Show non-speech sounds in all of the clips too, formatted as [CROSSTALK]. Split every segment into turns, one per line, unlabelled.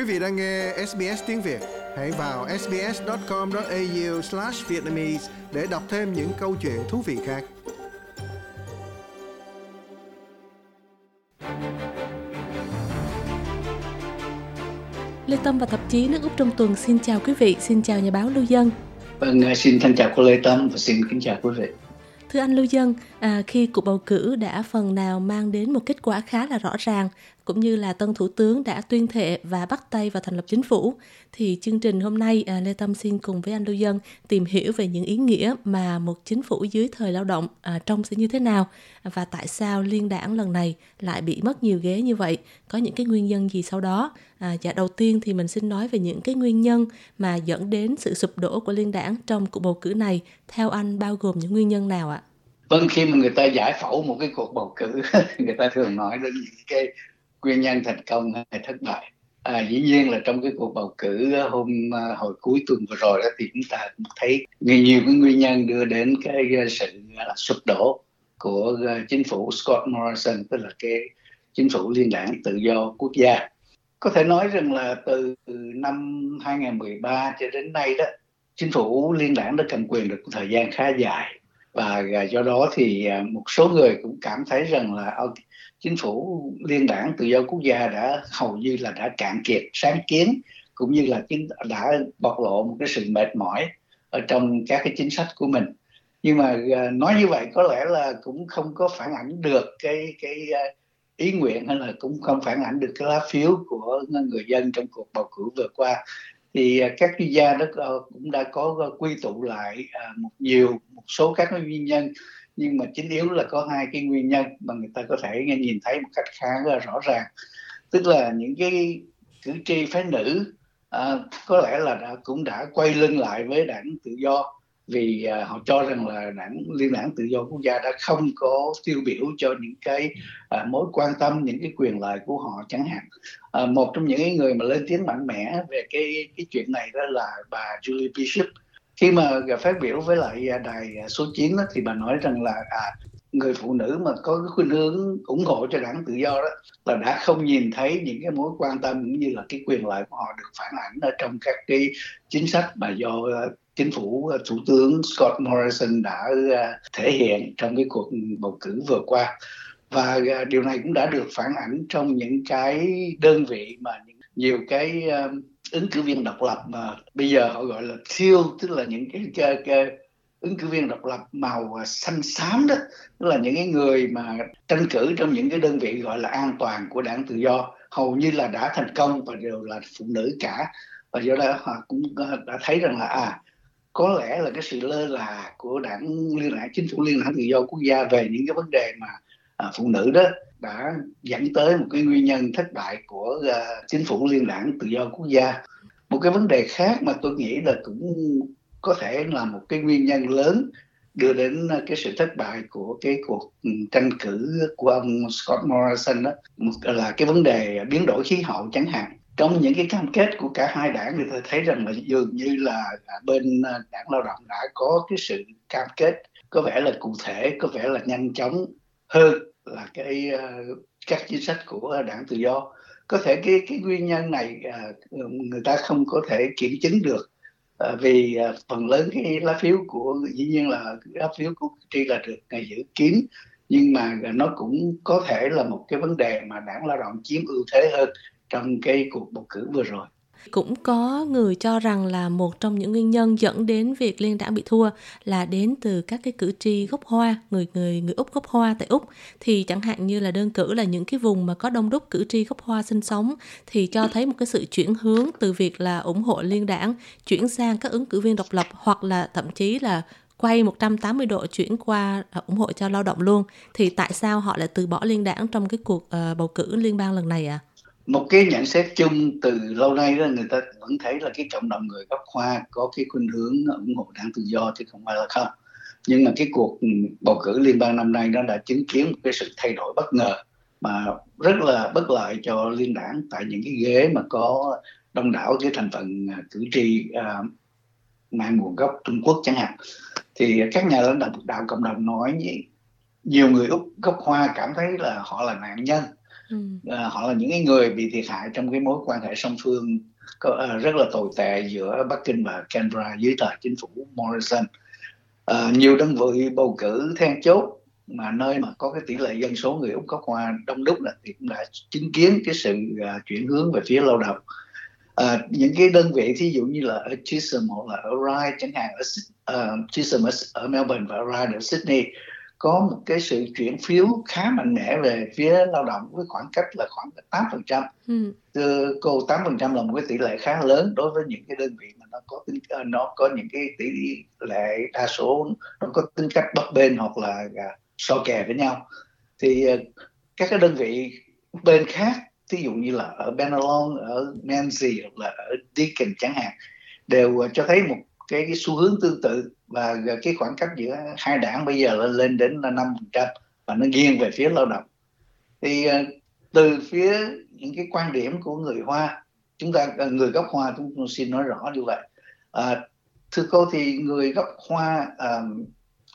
Quý vị đang nghe SBS tiếng Việt, hãy vào sbs.com.au/vietnamese để đọc thêm những câu chuyện thú vị khác.
Lê Tâm và tạp chí nước Úc trong tuần xin chào quý vị, xin chào nhà báo Lưu Dân.
Vâng, xin thân chào cô Lê Tâm và xin kính chào quý vị.
Thưa anh Lưu Dân, à, khi cuộc bầu cử đã phần nào mang đến một kết quả khá là rõ ràng, cũng như là tân thủ tướng đã tuyên thệ và bắt tay vào thành lập chính phủ, thì chương trình hôm nay à, Lê Tâm xin cùng với anh Lưu Dân tìm hiểu về những ý nghĩa mà một chính phủ dưới thời lao động à, trông sẽ như thế nào và tại sao liên đảng lần này lại bị mất nhiều ghế như vậy, có những cái nguyên nhân gì sau đó. À, dạ đầu tiên thì mình xin nói về những cái nguyên nhân mà dẫn đến sự sụp đổ của liên đảng trong cuộc bầu cử này. Theo anh bao gồm những nguyên nhân nào ạ?
Vâng, khi mà người ta giải phẫu một cái cuộc bầu cử, [LAUGHS] người ta thường nói đến những cái nguyên nhân thành công hay thất bại. À, dĩ nhiên là trong cái cuộc bầu cử ờ, hôm ờ, hồi cuối tuần vừa rồi đó thì chúng ta cũng thấy nhiều cái nguyên nhân đưa đến cái ờ, sự là sụp đổ của chính phủ Scott Morrison tức là cái chính phủ liên đảng tự do quốc gia. Có thể nói rằng là từ năm 2013 cho đến nay đó, chính phủ liên đảng đã cầm quyền được một thời gian khá dài. Và à, do đó thì à, một số người cũng cảm thấy rằng là ờ, chính phủ liên đảng tự do quốc gia đã hầu như là đã cạn kiệt sáng kiến, cũng như là chính đã bộc lộ một cái sự mệt mỏi ở trong các cái chính sách của mình. Nhưng mà à, nói như vậy có lẽ là cũng không có phản ảnh được cái cái ý nguyện hay là cũng không phản ảnh được cái lá phiếu của người dân trong cuộc bầu cử vừa qua. Thì à, các chuyên gia đó cũng đã có à, quy tụ lại à, một nhiều một số các nguyên nhân. Nhưng mà chính yếu là có hai cái nguyên nhân mà người ta có thể nhìn thấy một cách khá là rõ ràng. Tức là những cái cử tri phái nữ à, có lẽ là đã, cũng đã quay lưng lại với đảng tự do vì à, họ cho rằng là đảng liên đảng tự do quốc gia đã không có tiêu biểu cho những cái à, mối quan tâm những cái quyền lợi của họ chẳng hạn. À, một trong những người mà lên tiếng mạnh mẽ về cái cái chuyện này đó là bà Julie Bishop. Khi mà phát biểu với lại đài số 9 đó, thì bà nói rằng là à, người phụ nữ mà có cái khuynh hướng ủng hộ cho đảng tự do đó là đã không nhìn thấy những cái mối quan tâm cũng như là cái quyền lợi của họ được phản ảnh ở trong các cái chính sách mà do ờ, chính phủ ờ, thủ tướng Scott Morrison đã ờ, thể hiện trong cái cuộc bầu cử vừa qua. Và điều này cũng đã được phản ảnh trong những cái đơn vị mà nhiều cái ứng cử viên độc lập mà bây giờ họ gọi là thiêu tức là những cái, cái, cái ứng cử viên độc lập màu à, xanh xám đó. Tức là những cái người mà tranh cử trong những cái đơn vị gọi là an toàn của đảng tự do hầu như là đã thành công và đều là phụ nữ cả. Và do đó họ cũng đã thấy rằng là à có lẽ là cái sự lơ là của đảng liên đảng chính phủ liên đảng tự do quốc gia về những cái vấn đề mà à, phụ nữ đó đã dẫn tới một cái nguyên nhân thất bại của uh, chính phủ liên đảng tự do quốc gia. Một cái vấn đề khác mà tôi nghĩ là cũng có thể là một cái nguyên nhân lớn đưa đến ờ, cái sự thất bại của cái cuộc ừ, tranh cử của ông Scott Morrison đó. Ờ, là cái vấn đề biến đổi khí hậu chẳng hạn. Trong những cái cam kết của cả hai đảng thì tôi thấy rằng là dường như là à, bên ờ, đảng lao động đã có cái sự cam kết có vẻ là cụ thể, có vẻ là nhanh chóng hơn là cái các chính sách của đảng tự do. Có thể cái cái nguyên nhân này người ta không có thể kiểm chứng được Ờ, vì ờ, phần lớn cái lá phiếu của, dĩ nhiên là lá phiếu của tri là được ngày giữ kín, nhưng mà nó cũng có thể là một cái vấn đề mà đảng lao động chiếm ưu thế hơn trong cái cuộc bầu cử vừa rồi
cũng có người cho rằng là một trong những nguyên nhân dẫn đến việc liên đảng bị thua là đến từ các cái cử tri gốc Hoa, người người người Úc gốc Hoa tại Úc thì chẳng hạn như là đơn cử là những cái vùng mà có đông đúc cử tri gốc Hoa sinh sống thì cho thấy một cái sự chuyển hướng từ việc là ủng hộ liên đảng chuyển sang các ứng cử viên độc lập hoặc là thậm chí là quay 180 độ chuyển qua à, ủng hộ cho lao động luôn thì tại sao họ lại từ bỏ liên đảng trong cái cuộc uh, bầu cử liên bang lần này ạ? À?
Một cái nhận xét chung từ lâu nay đó người ta vẫn thấy là cái cộng đồng người gốc hoa có cái khuynh hướng ủng hộ đảng tự do chứ không phải là không. Nhưng mà cái cuộc bầu cử liên bang năm nay nó đã chứng kiến một cái sự thay đổi bất ngờ mà rất là bất lợi cho liên đảng tại những cái ghế mà có đông đảo cái thành phần à, cử tri uh, mang nguồn gốc Trung Quốc chẳng hạn. Thì các nhà lãnh đạo đạo cộng đồng nói nhiều người Úc gốc Hoa cảm thấy là họ là nạn nhân ừ. à, họ là những cái người bị thiệt hại trong cái mối quan hệ song phương có, uh, rất là tồi tệ giữa Bắc Kinh và Canberra dưới thời chính phủ Morrison à, nhiều đơn vị bầu cử then chốt mà nơi mà có cái tỷ lệ dân số người Úc gốc Hoa đông đúc là thì cũng đã chứng kiến cái sự uh, chuyển hướng về phía lao động uh, những cái đơn vị thí dụ như là ở Chisholm hoặc là ở Ryde chẳng hạn ở uh, Chisholm ở, ở Melbourne và Ryde ở Sydney có một cái sự chuyển phiếu khá mạnh mẽ về phía lao động với khoảng cách là khoảng 8 phần trăm. Ừ. Cô 8 phần trăm là một cái tỷ lệ khá lớn đối với những cái đơn vị mà nó có tính ờ, nó có những cái tỷ lệ đa số nó có tính cách bấp bênh hoặc là uh, so kè với nhau. Thì uh, các cái đơn vị bên khác, ví dụ như là ở Benelong, ở Nancy hoặc là ở Deakin chẳng hạn, đều uh, cho thấy một cái, cái xu hướng tương tự và cái khoảng cách giữa hai đảng bây giờ lên lên đến là năm phần trăm và nó nghiêng về phía lao động. Thì ờ, từ phía những cái quan điểm của người Hoa chúng ta ờ, người gốc Hoa chúng tôi xin nói rõ như vậy. À, thưa cô thì người gốc Hoa à,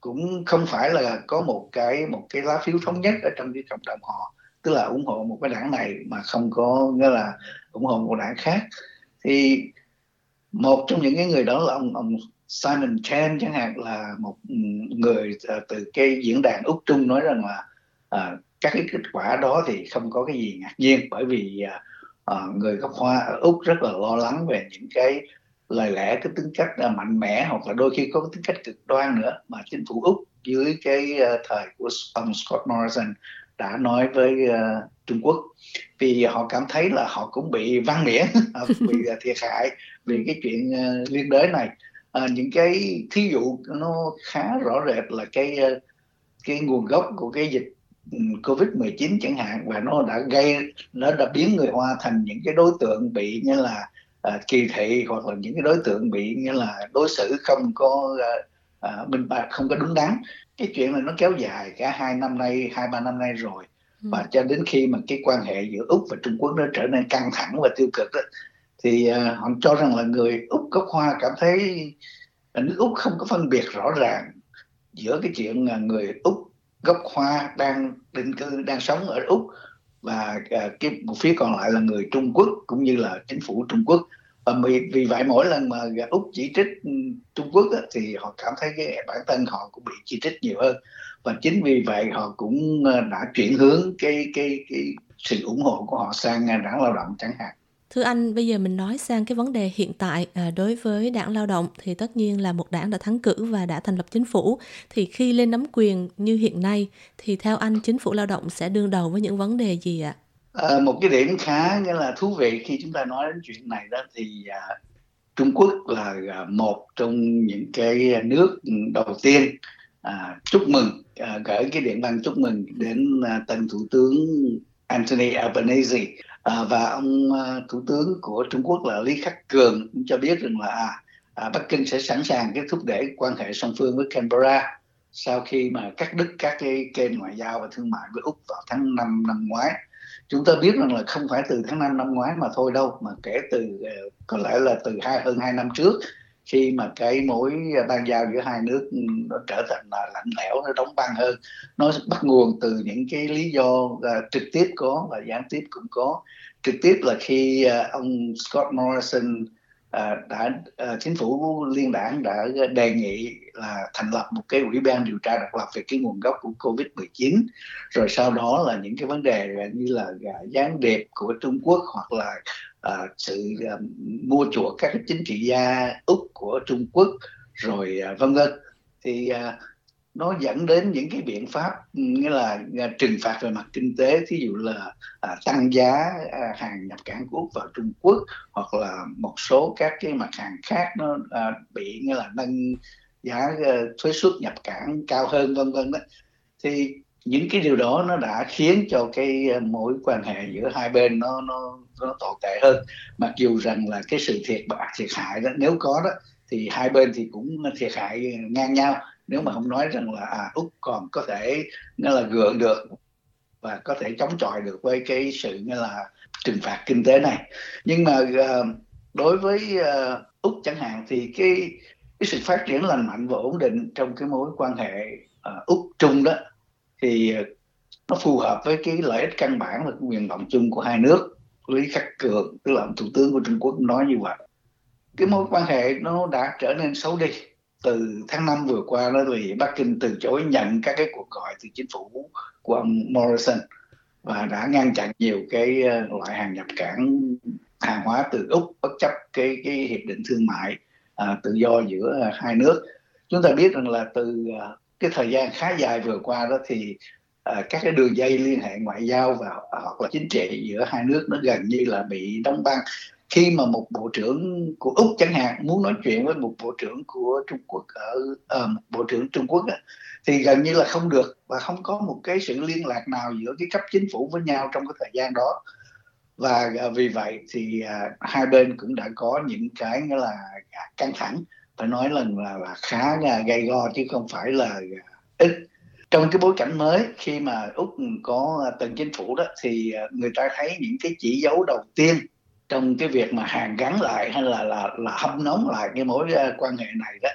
cũng không phải là có một cái một cái lá phiếu thống nhất ở trong cái cộng đồng họ tức là ủng hộ một cái đảng này mà không có nghĩa là ủng hộ một đảng khác. Thì một trong những cái người đó là ông ông Simon Chan chẳng hạn là một người à, từ cái diễn đàn Úc Trung nói rằng là à, các cái kết quả đó thì không có cái gì ngạc nhiên bởi vì à, à người gốc Hoa ở Úc rất là lo lắng về những cái lời lẽ cái tính cách à, mạnh mẽ hoặc là đôi khi có cái tính cách cực đoan nữa mà chính phủ Úc dưới cái thời của ông Scott Morrison đã nói với Trung Quốc. Vì họ cảm thấy là họ cũng bị văn [LAUGHS] họ bị [LAUGHS] thiệt hại vì cái chuyện uh, liên đới này. Uh, những cái thí dụ nó khá rõ rệt là cái uh, cái nguồn gốc của cái dịch ừ, Covid-19 chẳng hạn và nó đã gây nó đã biến người Hoa thành những cái đối tượng bị như là uh, kỳ thị hoặc là những cái đối tượng bị như là đối xử không có uh, minh bạch không có đúng đắn. Cái chuyện này nó kéo dài cả hai năm nay hai ba năm nay rồi. Ừ. và cho đến khi mà cái quan hệ giữa úc và trung quốc nó trở nên căng thẳng và tiêu cực đó, thì uh, họ cho rằng là người úc gốc hoa cảm thấy nước úc không có phân biệt rõ ràng giữa cái chuyện là người úc gốc hoa đang định cư đang sống ở úc và uh, cái một phía còn lại là người trung quốc cũng như là chính phủ trung quốc. Và vì, vì vậy mỗi lần mà úc chỉ trích ừ, trung quốc đó, thì họ cảm thấy cái bản thân họ cũng bị chỉ trích nhiều hơn và chính vì vậy họ cũng ờ, đã chuyển hướng cái cái cái sự ủng hộ của họ sang đảng lao động chẳng hạn
Thưa anh, bây giờ mình nói sang cái vấn đề hiện tại à, đối với đảng lao động thì tất nhiên là một đảng đã thắng cử và đã thành lập chính phủ. Thì khi lên nắm quyền như hiện nay thì theo anh chính phủ lao động sẽ đương đầu với những vấn đề gì ạ?
À, một cái điểm khá nghĩa là thú vị khi chúng ta nói đến chuyện này đó thì à, Trung Quốc là à, một trong những cái nước đầu tiên à, chúc mừng. À, gửi cái điện văn chúc mừng đến à, tân thủ tướng Anthony Albanese. À, và ông à, thủ tướng của Trung Quốc là Lý Khắc Cường cũng cho biết rằng là à, à, Bắc Kinh sẽ sẵn sàng cái thúc đẩy quan hệ song phương với Canberra sau khi mà cắt đứt các cái kênh ngoại giao và thương mại với Úc vào tháng 5 năm ngoái. Chúng ta biết rằng là không phải từ tháng 5 năm ngoái mà thôi đâu mà kể từ à, có lẽ là từ hai hơn hai năm trước khi mà cái mối ban giao giữa hai nước nó trở thành là lạnh lẽo nó đóng băng hơn nó bắt nguồn từ những cái lý do uh, trực tiếp có và gián tiếp cũng có. Trực tiếp là khi uh, ông Scott Morrison uh, đã uh, chính phủ liên đảng đã đề nghị là thành lập một cái ủy ban điều tra độc lập về cái nguồn gốc của covid 19 rồi sau đó là những cái vấn đề như là gián điệp của Trung Quốc hoặc là uh, sự uh, mua chuộc các chính trị gia úc của Trung Quốc rồi uh, vân vân. Thì uh, nó dẫn đến những cái biện pháp nghĩa là trừng phạt về mặt kinh tế thí dụ là à, tăng giá à, hàng nhập cảng của úc vào trung quốc hoặc là một số các cái mặt hàng khác nó à, bị nghĩa là nâng giá à, thuế suất nhập cảng cao hơn vân vân đó. Thì những cái điều đó nó đã khiến cho cái ờ, mối quan hệ giữa hai bên nó nó nó tồi tệ hơn. Mặc dù rằng là cái sự thiệt bạc thiệt hại đó nếu có đó thì hai bên thì cũng thiệt hại ngang nhau. Nếu mà không nói rằng là à, úc còn có thể nó là gượng được và có thể chống chọi được với cái sự như là trừng phạt kinh tế này. Nhưng mà uh, đối với uh, úc chẳng hạn thì cái cái sự phát triển lành mạnh và ổn định trong cái mối quan hệ uh, úc trung đó thì ờ, nó phù hợp với cái lợi ích căn bản và nguyện vọng chung của hai nước. Lý Khắc Cường tức là ông thủ tướng của Trung Quốc nói như vậy. Cái mối quan hệ nó đã trở nên xấu đi. Từ tháng 5 vừa qua đó thì Bắc Kinh từ chối nhận các cái cuộc gọi từ chính phủ của ông Morrison và đã ngăn chặn nhiều cái ờ, loại hàng nhập cảng hàng hóa từ úc bất chấp cái cái hiệp định thương mại à, tự do giữa hai nước. Chúng ta biết rằng là từ cái thời gian khá dài vừa qua đó thì uh, các cái đường dây liên hệ ngoại giao và ờ, hoặc là chính trị giữa hai nước nó gần như là bị đóng băng. Khi mà một bộ trưởng của úc chẳng hạn muốn nói chuyện với một bộ trưởng của trung quốc ở uh, bộ trưởng trung quốc á, thì gần như là không được và không có một cái sự liên lạc nào giữa cái cấp chính phủ với nhau trong cái thời gian đó. Và uh, vì vậy thì uh, hai bên cũng đã có những cái nghĩa là à, căng thẳng phải nói là là, là khá là gay go chứ không phải là ít. Trong cái bối cảnh mới khi mà úc có từng chính phủ đó thì à, người ta thấy những cái chỉ dấu đầu tiên trong cái việc mà hàn gắn lại hay là là là hâm nóng lại cái mối à, quan hệ này đó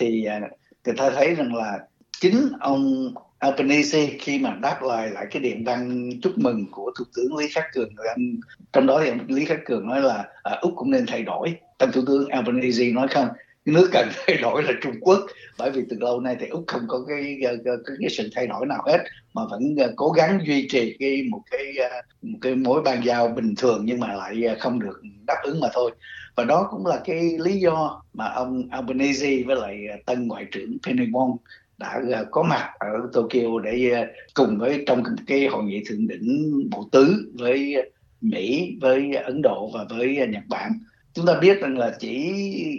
thì à, người ta thấy rằng là chính ông Albanese khi mà đáp lời lại cái điện đăng chúc mừng của thủ tướng Lý Khắc Cường anh trong đó thì ông Lý Khắc Cường nói là à, úc cũng nên thay đổi. Tân thủ tướng Albanese nói không nước cần [LAUGHS] thay đổi là Trung Quốc bởi vì từ lâu nay thì úc không có cái cái, cái, cái sự thay đổi nào hết mà vẫn à, cố gắng duy trì cái một cái à, một cái mối bàn giao bình thường nhưng mà lại à, không được đáp ứng mà thôi và đó cũng là cái lý do mà ông Albanese với lại tân ngoại trưởng Penny Wong đã có mặt ở Tokyo để cùng với trong cái hội nghị thượng đỉnh bộ tứ với Mỹ, với Ấn Độ và với Nhật Bản. Chúng ta biết rằng là chỉ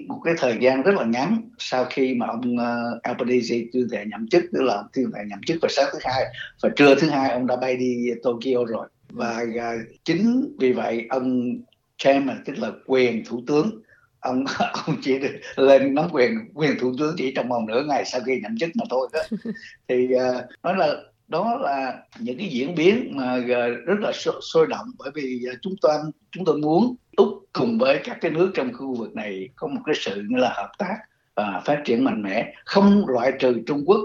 một cái thời gian rất là ngắn sau khi mà ông uh, Albanese tuyên thệ nhậm chức, tức là tuyên thệ nhậm chức vào sáng thứ hai và trưa thứ hai ông đã bay đi Tokyo rồi. Và uh, chính vì vậy ông chairman tức là quyền thủ tướng ông [LAUGHS] ông chỉ được lên nắm quyền quyền thủ tướng chỉ trong vòng nửa ngày sau khi nhậm chức mà thôi đó. [LAUGHS] Thì uh, nói là đó là những cái diễn biến mà rất là sôi động bởi vì à, chúng ta chúng tôi muốn úc cùng với các cái nước trong khu vực này có một cái sự như là hợp tác và phát triển mạnh mẽ không loại trừ trung quốc.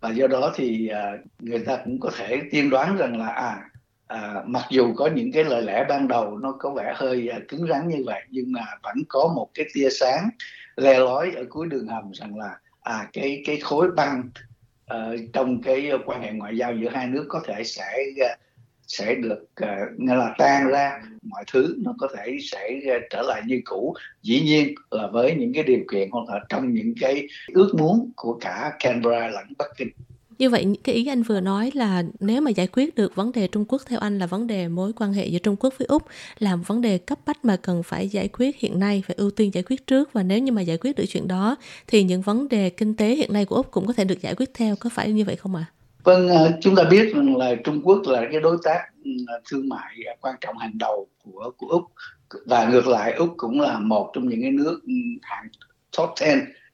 Và do đó thì à, người ta cũng có thể tiên đoán rằng là à à, mặc dù có những cái lời lẽ ban đầu nó có vẻ hơi à, cứng rắn như vậy nhưng mà vẫn có một cái tia sáng le lói ở cuối đường hầm rằng là à cái cái khối băng Ờ, trong cái quan hệ ngoại giao giữa hai nước có thể sẽ uh, sẽ được uh, nghĩa là tan ra mọi thứ nó có thể sẽ uh, trở lại như cũ. Dĩ nhiên là với những cái điều kiện hoặc là trong những cái ước muốn của cả Canberra lẫn Bắc Kinh
như vậy cái ý anh vừa nói là nếu mà giải quyết được vấn đề Trung Quốc theo anh là vấn đề mối quan hệ giữa Trung Quốc với Úc là một vấn đề cấp bách mà cần phải giải quyết hiện nay phải ưu tiên giải quyết trước và nếu như mà giải quyết được chuyện đó thì những vấn đề kinh tế hiện nay của Úc cũng có thể được giải quyết theo có phải như vậy không ạ? À?
Vâng, ờ, chúng ta biết rằng là Trung Quốc là cái đối tác ừ, thương mại quan trọng hàng đầu của của Úc và ngược lại Úc cũng là một trong những cái nước ừ, hàng top 10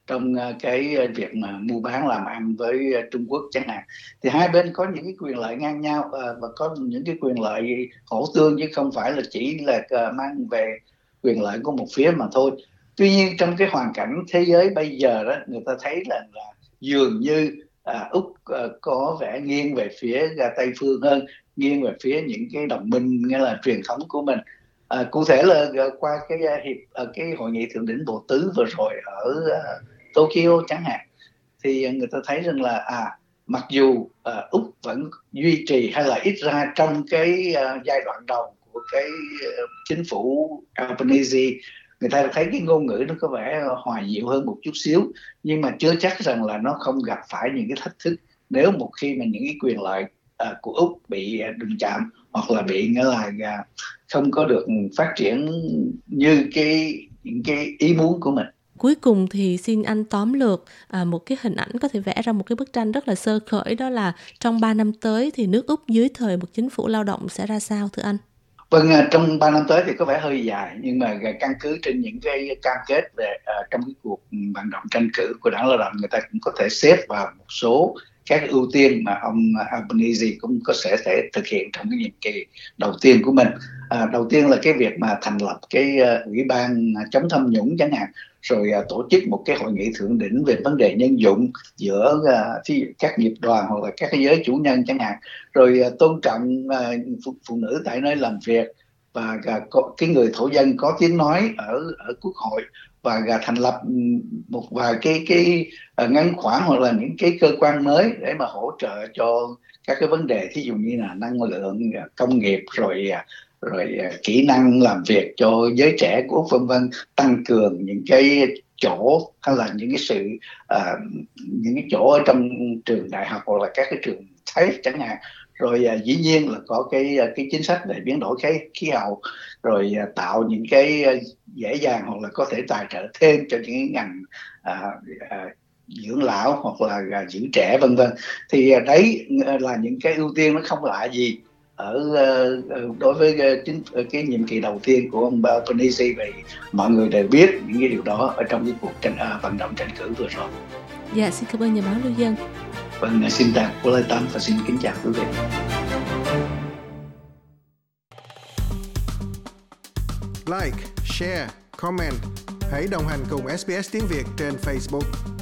trong ờ, cái ờ, việc mà mua bán làm ăn với ờ, Trung Quốc chẳng hạn thì hai bên có những cái quyền lợi ngang nhau và có những cái quyền lợi hỗ tương chứ không phải là chỉ là mang về quyền lợi của một phía mà thôi. Tuy nhiên trong cái hoàn cảnh thế giới bây giờ đó người ta thấy là, là dường như à, úc à, có vẻ nghiêng về phía à, tây phương hơn nghiêng về phía những cái đồng minh nghĩa là truyền thống của mình. À, cụ thể là qua cái hiệp cái hội nghị thượng đỉnh bộ tứ vừa rồi ở Tokyo chẳng hạn thì người ta thấy rằng là à mặc dù uh, úc vẫn duy trì hay là ít ra trong cái uh, giai đoạn đầu của cái uh, chính phủ Albanese người ta thấy cái ngôn ngữ nó có vẻ hòa dịu hơn một chút xíu nhưng mà chưa chắc rằng là nó không gặp phải những cái thách thức nếu một khi mà những cái quyền lợi uh, của úc bị uh, đụng chạm hoặc là bị nghĩa là uh, à, không có được phát triển như cái những cái ý muốn của mình
cuối cùng thì xin anh tóm lược à, một cái hình ảnh có thể vẽ ra một cái bức tranh rất là sơ khởi đó là trong 3 năm tới thì nước Úc dưới thời một chính phủ lao động sẽ ra sao thưa anh?
Vâng, à, trong 3 năm tới thì có vẻ hơi dài nhưng mà căn cứ trên những cái cam kết về uh, trong cái cuộc vận động tranh cử của đảng lao động người ta cũng có thể xếp vào một số các ưu tiên mà ông Albanese cũng có sẽ thể thực hiện trong cái nhiệm kỳ đầu tiên của mình à, đầu tiên là cái việc mà thành lập cái uh, ủy ban chống tham nhũng chẳng hạn rồi à, tổ chức một cái hội nghị thượng đỉnh về vấn đề nhân dụng giữa à, các nghiệp đoàn hoặc là các giới chủ nhân chẳng hạn. Rồi à, tôn trọng phụ, phụ nữ tại nơi làm việc và có cái người thổ dân có tiếng nói ở ở quốc hội và thành lập ừ, một vài cái cái uh, ngăn khoản hoặc là những cái cơ quan mới để mà hỗ trợ cho các cái vấn đề. Thí dụ như là năng lượng công nghiệp rồi rồi à, kỹ năng làm việc cho giới trẻ của vân vân tăng cường những cái chỗ hay là những cái sự uh, những cái chỗ ở trong trường đại học hoặc là các cái trường thấy chẳng hạn. Rồi uh, dĩ nhiên là có cái uh, cái chính sách về biến đổi khí khí hậu rồi uh, tạo những cái uh, dễ dàng hoặc là có thể tài trợ thêm cho những cái ngành uh, uh, dưỡng lão hoặc là uh, giữ trẻ vân vân. Thì uh, đấy là những cái ưu tiên nó không lạ gì ở uh, đối với uh, chính cái nhiệm kỳ đầu tiên của ông Albanese vì mọi người đều biết những cái điều đó ở trong cái cuộc tranh uh, vận động tranh cử vừa rồi.
Dạ xin cảm ơn nhà báo Lưu Dân.
Vâng, xin chào cô Lê Tâm và xin kính chào quý vị.
Like, share, comment. Hãy đồng hành cùng SBS tiếng Việt trên Facebook.